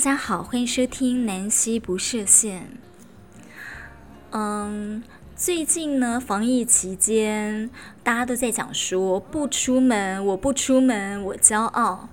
大家好，欢迎收听南溪不设限。嗯，最近呢，防疫期间，大家都在讲说不出门，我不出门，我骄傲。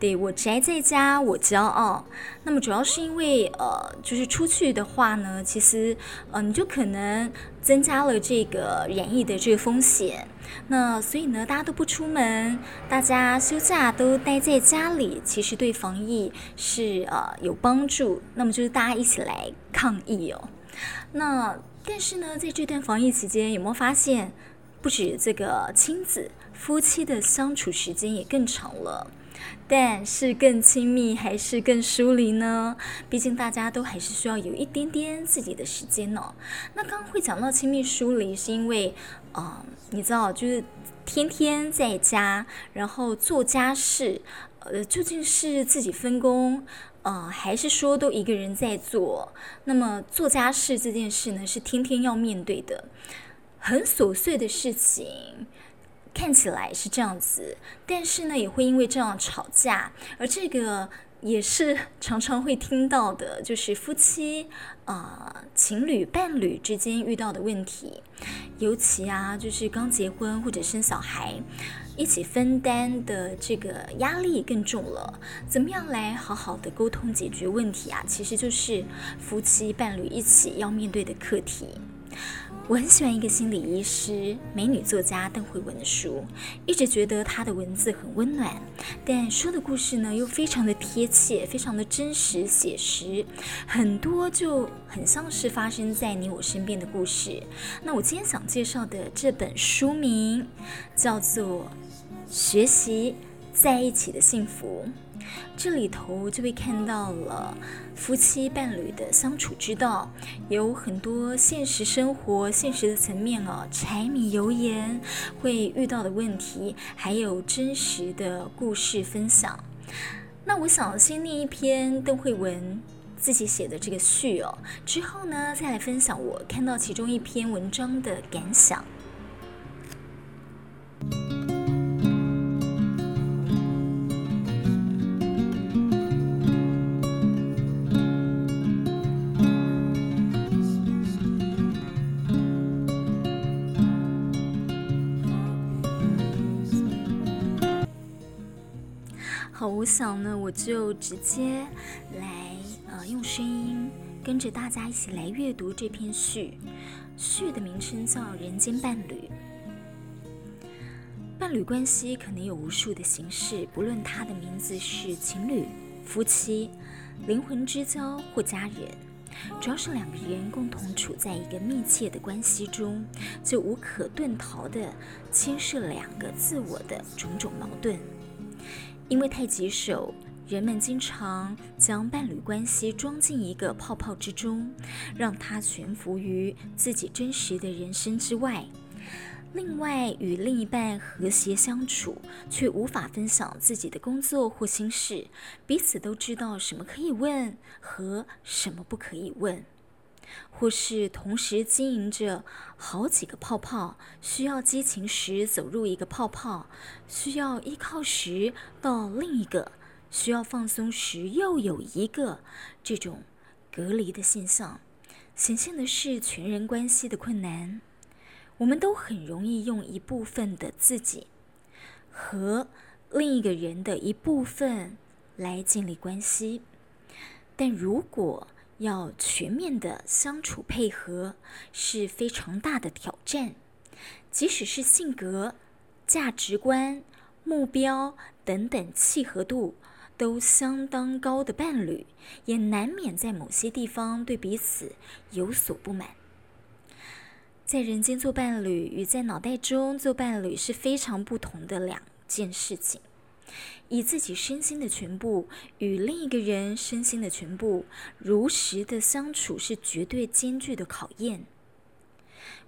对，我宅在家，我骄傲。那么主要是因为，呃，就是出去的话呢，其实，呃，你就可能增加了这个染疫的这个风险。那所以呢，大家都不出门，大家休假都待在家里，其实对防疫是呃有帮助。那么就是大家一起来抗疫哦。那但是呢，在这段防疫期间，有没有发现，不止这个亲子夫妻的相处时间也更长了？但是更亲密还是更疏离呢？毕竟大家都还是需要有一点点自己的时间呢、哦。那刚刚会讲到亲密疏离，是因为，啊、呃，你知道，就是天天在家，然后做家事，呃，究竟是自己分工，呃，还是说都一个人在做？那么做家事这件事呢，是天天要面对的，很琐碎的事情。看起来是这样子，但是呢，也会因为这样吵架，而这个也是常常会听到的，就是夫妻啊、呃、情侣、伴侣之间遇到的问题，尤其啊，就是刚结婚或者生小孩，一起分担的这个压力更重了。怎么样来好好的沟通解决问题啊？其实就是夫妻伴侣一起要面对的课题。我很喜欢一个心理医师、美女作家邓慧文的书，一直觉得她的文字很温暖，但说的故事呢又非常的贴切，非常的真实写实，很多就很像是发生在你我身边的故事。那我今天想介绍的这本书名叫做《学习在一起的幸福》。这里头就会看到了夫妻伴侣的相处之道，有很多现实生活、现实的层面哦，柴米油盐会遇到的问题，还有真实的故事分享。那我想先念一篇邓惠文自己写的这个序哦，之后呢再来分享我看到其中一篇文章的感想。好，我想呢，我就直接来，呃，用声音跟着大家一起来阅读这篇序。序的名称叫《人间伴侣》。伴侣关系可能有无数的形式，不论它的名字是情侣、夫妻、灵魂之交或家人，主要是两个人共同处在一个密切的关系中，就无可遁逃地牵涉两个自我的种种矛盾。因为太棘手，人们经常将伴侣关系装进一个泡泡之中，让它悬浮于自己真实的人生之外。另外，与另一半和谐相处，却无法分享自己的工作或心事，彼此都知道什么可以问和什么不可以问。或是同时经营着好几个泡泡，需要激情时走入一个泡泡，需要依靠时到另一个，需要放松时又有一个，这种隔离的现象，显现的是全人关系的困难。我们都很容易用一部分的自己和另一个人的一部分来建立关系，但如果要全面的相处配合是非常大的挑战，即使是性格、价值观、目标等等契合度都相当高的伴侣，也难免在某些地方对彼此有所不满。在人间做伴侣与在脑袋中做伴侣是非常不同的两件事情。以自己身心的全部与另一个人身心的全部如实的相处，是绝对艰巨的考验。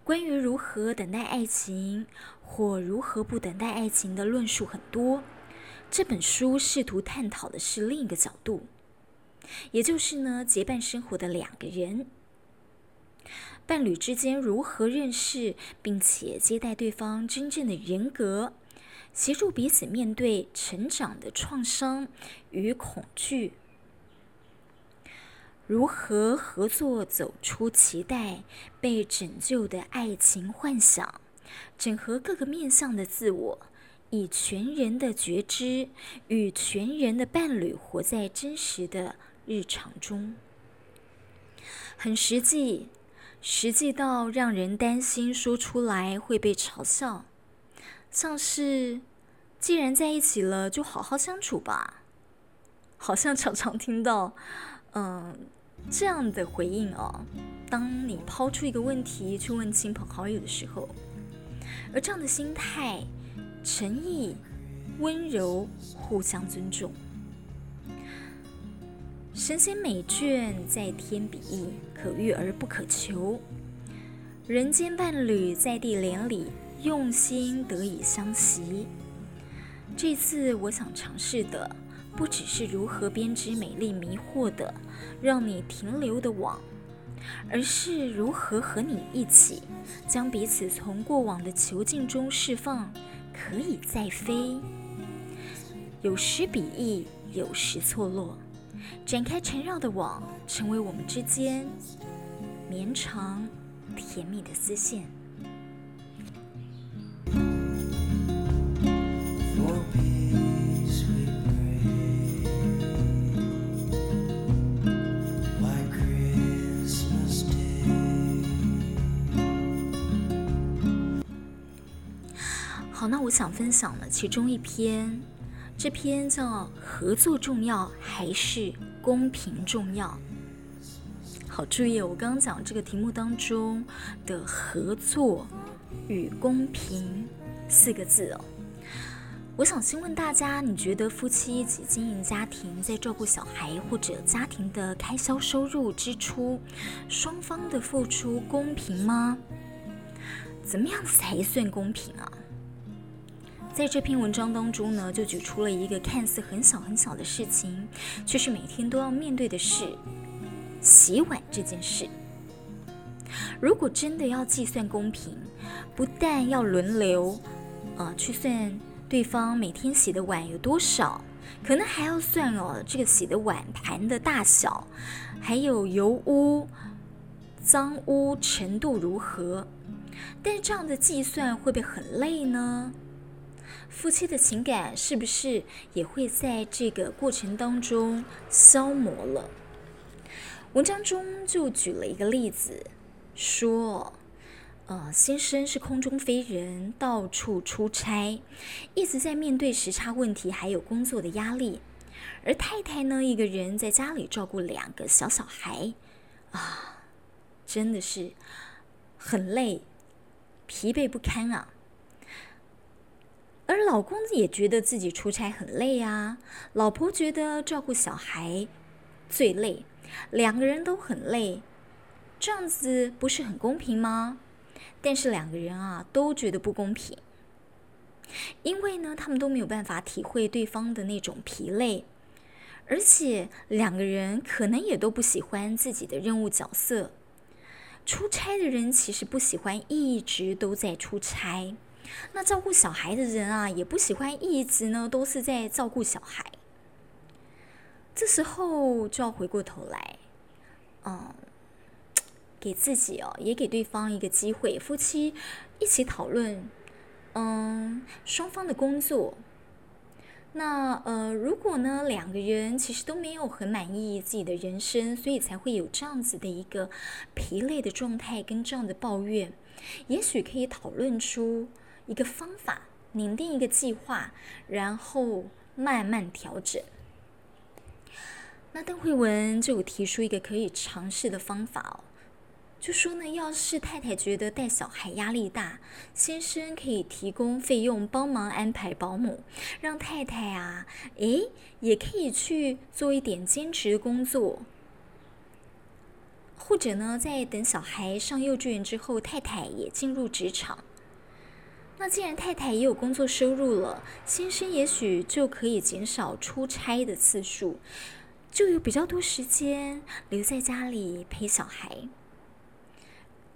关于如何等待爱情或如何不等待爱情的论述很多，这本书试图探讨的是另一个角度，也就是呢，结伴生活的两个人，伴侣之间如何认识并且接待对方真正的人格。协助彼此面对成长的创伤与恐惧。如何合作走出期待被拯救的爱情幻想，整合各个面向的自我，以全人的觉知与全人的伴侣活在真实的日常中，很实际，实际到让人担心说出来会被嘲笑，像是既然在一起了，就好好相处吧。好像常常听到，嗯，这样的回应哦。当你抛出一个问题去问亲朋好友的时候，而这样的心态、诚意、温柔、互相尊重，神仙美眷在天比翼，可遇而不可求；人间伴侣在地连理，用心得以相惜。这次我想尝试的。不只是如何编织美丽迷惑的让你停留的网，而是如何和你一起将彼此从过往的囚禁中释放，可以再飞。有时比翼，有时错落，展开缠绕的网，成为我们之间绵长甜蜜的丝线。想分享的其中一篇，这篇叫《合作重要还是公平重要》。好，注意我刚刚讲这个题目当中的“合作”与“公平”四个字哦。我想先问大家，你觉得夫妻一起经营家庭，在照顾小孩或者家庭的开销、收入、支出，双方的付出公平吗？怎么样子才算公平啊？在这篇文章当中呢，就举出了一个看似很小很小的事情，却是每天都要面对的事——洗碗这件事。如果真的要计算公平，不但要轮流，呃，去算对方每天洗的碗有多少，可能还要算哦，这个洗的碗盘的大小，还有油污、脏污程度如何。但是这样的计算会不会很累呢？夫妻的情感是不是也会在这个过程当中消磨了？文章中就举了一个例子，说，呃，先生是空中飞人，到处出差，一直在面对时差问题，还有工作的压力；而太太呢，一个人在家里照顾两个小小孩，啊，真的是很累，疲惫不堪啊。而老公也觉得自己出差很累啊，老婆觉得照顾小孩最累，两个人都很累，这样子不是很公平吗？但是两个人啊都觉得不公平，因为呢，他们都没有办法体会对方的那种疲累，而且两个人可能也都不喜欢自己的任务角色。出差的人其实不喜欢一直都在出差。那照顾小孩的人啊，也不喜欢一直呢都是在照顾小孩。这时候就要回过头来，嗯，给自己哦，也给对方一个机会，夫妻一起讨论，嗯，双方的工作。那呃，如果呢两个人其实都没有很满意自己的人生，所以才会有这样子的一个疲累的状态跟这样的抱怨，也许可以讨论出。一个方法，拟定一个计划，然后慢慢调整。那邓慧文就有提出一个可以尝试的方法哦，就说呢，要是太太觉得带小孩压力大，先生可以提供费用帮忙安排保姆，让太太啊，诶，也可以去做一点兼职工作，或者呢，在等小孩上幼稚园之后，太太也进入职场。那既然太太也有工作收入了，先生也许就可以减少出差的次数，就有比较多时间留在家里陪小孩。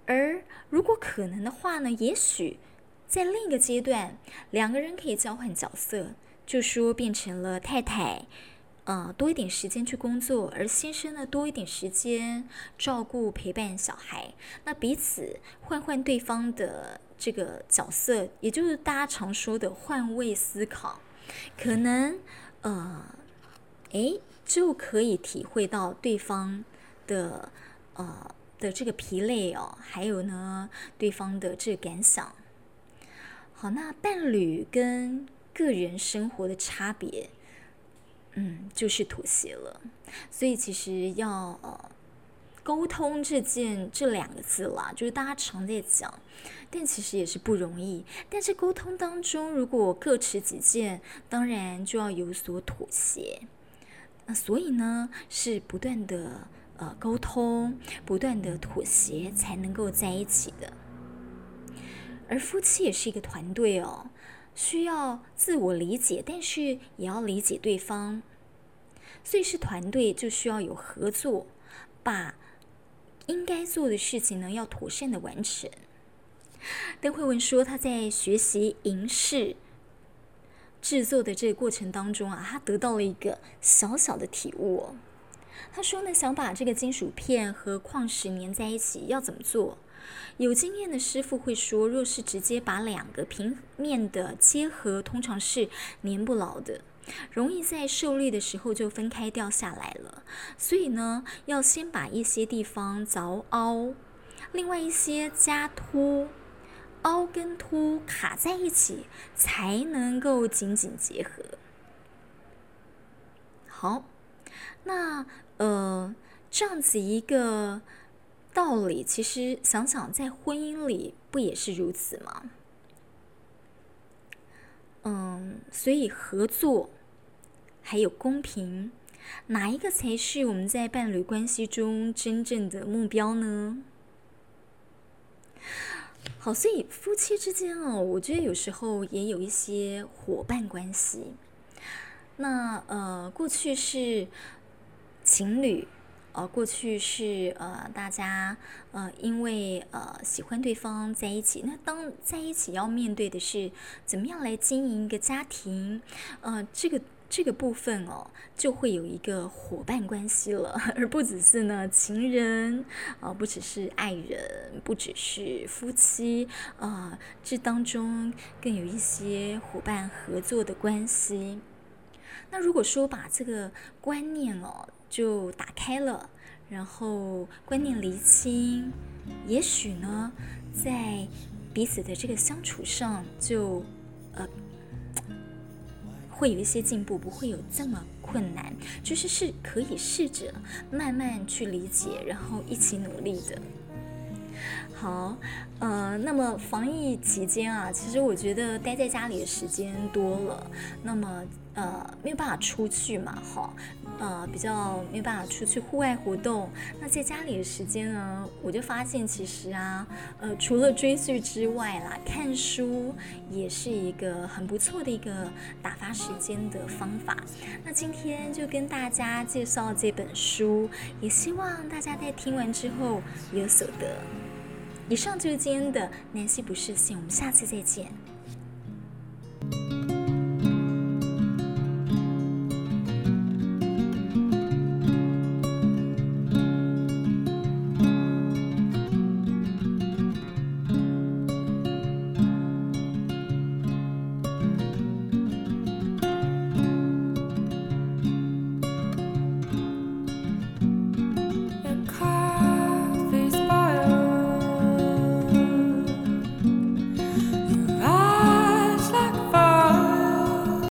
而如果可能的话呢，也许在另一个阶段，两个人可以交换角色，就说变成了太太呃多一点时间去工作，而先生呢多一点时间照顾陪伴小孩，那彼此换换对方的这个角色，也就是大家常说的换位思考，可能呃，诶就可以体会到对方的呃的这个疲累哦，还有呢对方的这个感想。好，那伴侣跟个人生活的差别，嗯，就是妥协了。所以其实要呃沟通这件这两个字啦，就是大家常在讲，但其实也是不容易。但是沟通当中，如果各持己见，当然就要有所妥协。那所以呢，是不断的呃沟通，不断的妥协，才能够在一起的。而夫妻也是一个团队哦，需要自我理解，但是也要理解对方。所以是团队，就需要有合作，把应该做的事情呢，要妥善的完成。邓慧文说，他在学习银饰。制作的这个过程当中啊，他得到了一个小小的体悟。他说呢，想把这个金属片和矿石粘在一起，要怎么做？有经验的师傅会说，若是直接把两个平面的结合，通常是粘不牢的，容易在受力的时候就分开掉下来了。所以呢，要先把一些地方凿凹，另外一些加凸。凹跟凸卡在一起，才能够紧紧结合。好，那呃，这样子一个道理，其实想想在婚姻里不也是如此吗？嗯，所以合作还有公平，哪一个才是我们在伴侣关系中真正的目标呢？好，所以夫妻之间哦，我觉得有时候也有一些伙伴关系。那呃，过去是情侣，呃，过去是呃大家呃因为呃喜欢对方在一起。那当在一起要面对的是怎么样来经营一个家庭，呃，这个。这个部分哦，就会有一个伙伴关系了，而不只是呢情人啊，不只是爱人，不只是夫妻啊，这当中更有一些伙伴合作的关系。那如果说把这个观念哦就打开了，然后观念厘清，也许呢，在彼此的这个相处上就呃。会有一些进步，不会有这么困难，就是是可以试着慢慢去理解，然后一起努力的。好，呃，那么防疫期间啊，其实我觉得待在家里的时间多了，那么。呃，没有办法出去嘛，哈，呃，比较没办法出去户外活动。那在家里的时间呢，我就发现其实啊，呃，除了追剧之外啦，看书也是一个很不错的一个打发时间的方法。那今天就跟大家介绍这本书，也希望大家在听完之后有所得。以上就是今天的南希不设限，我们下次再见。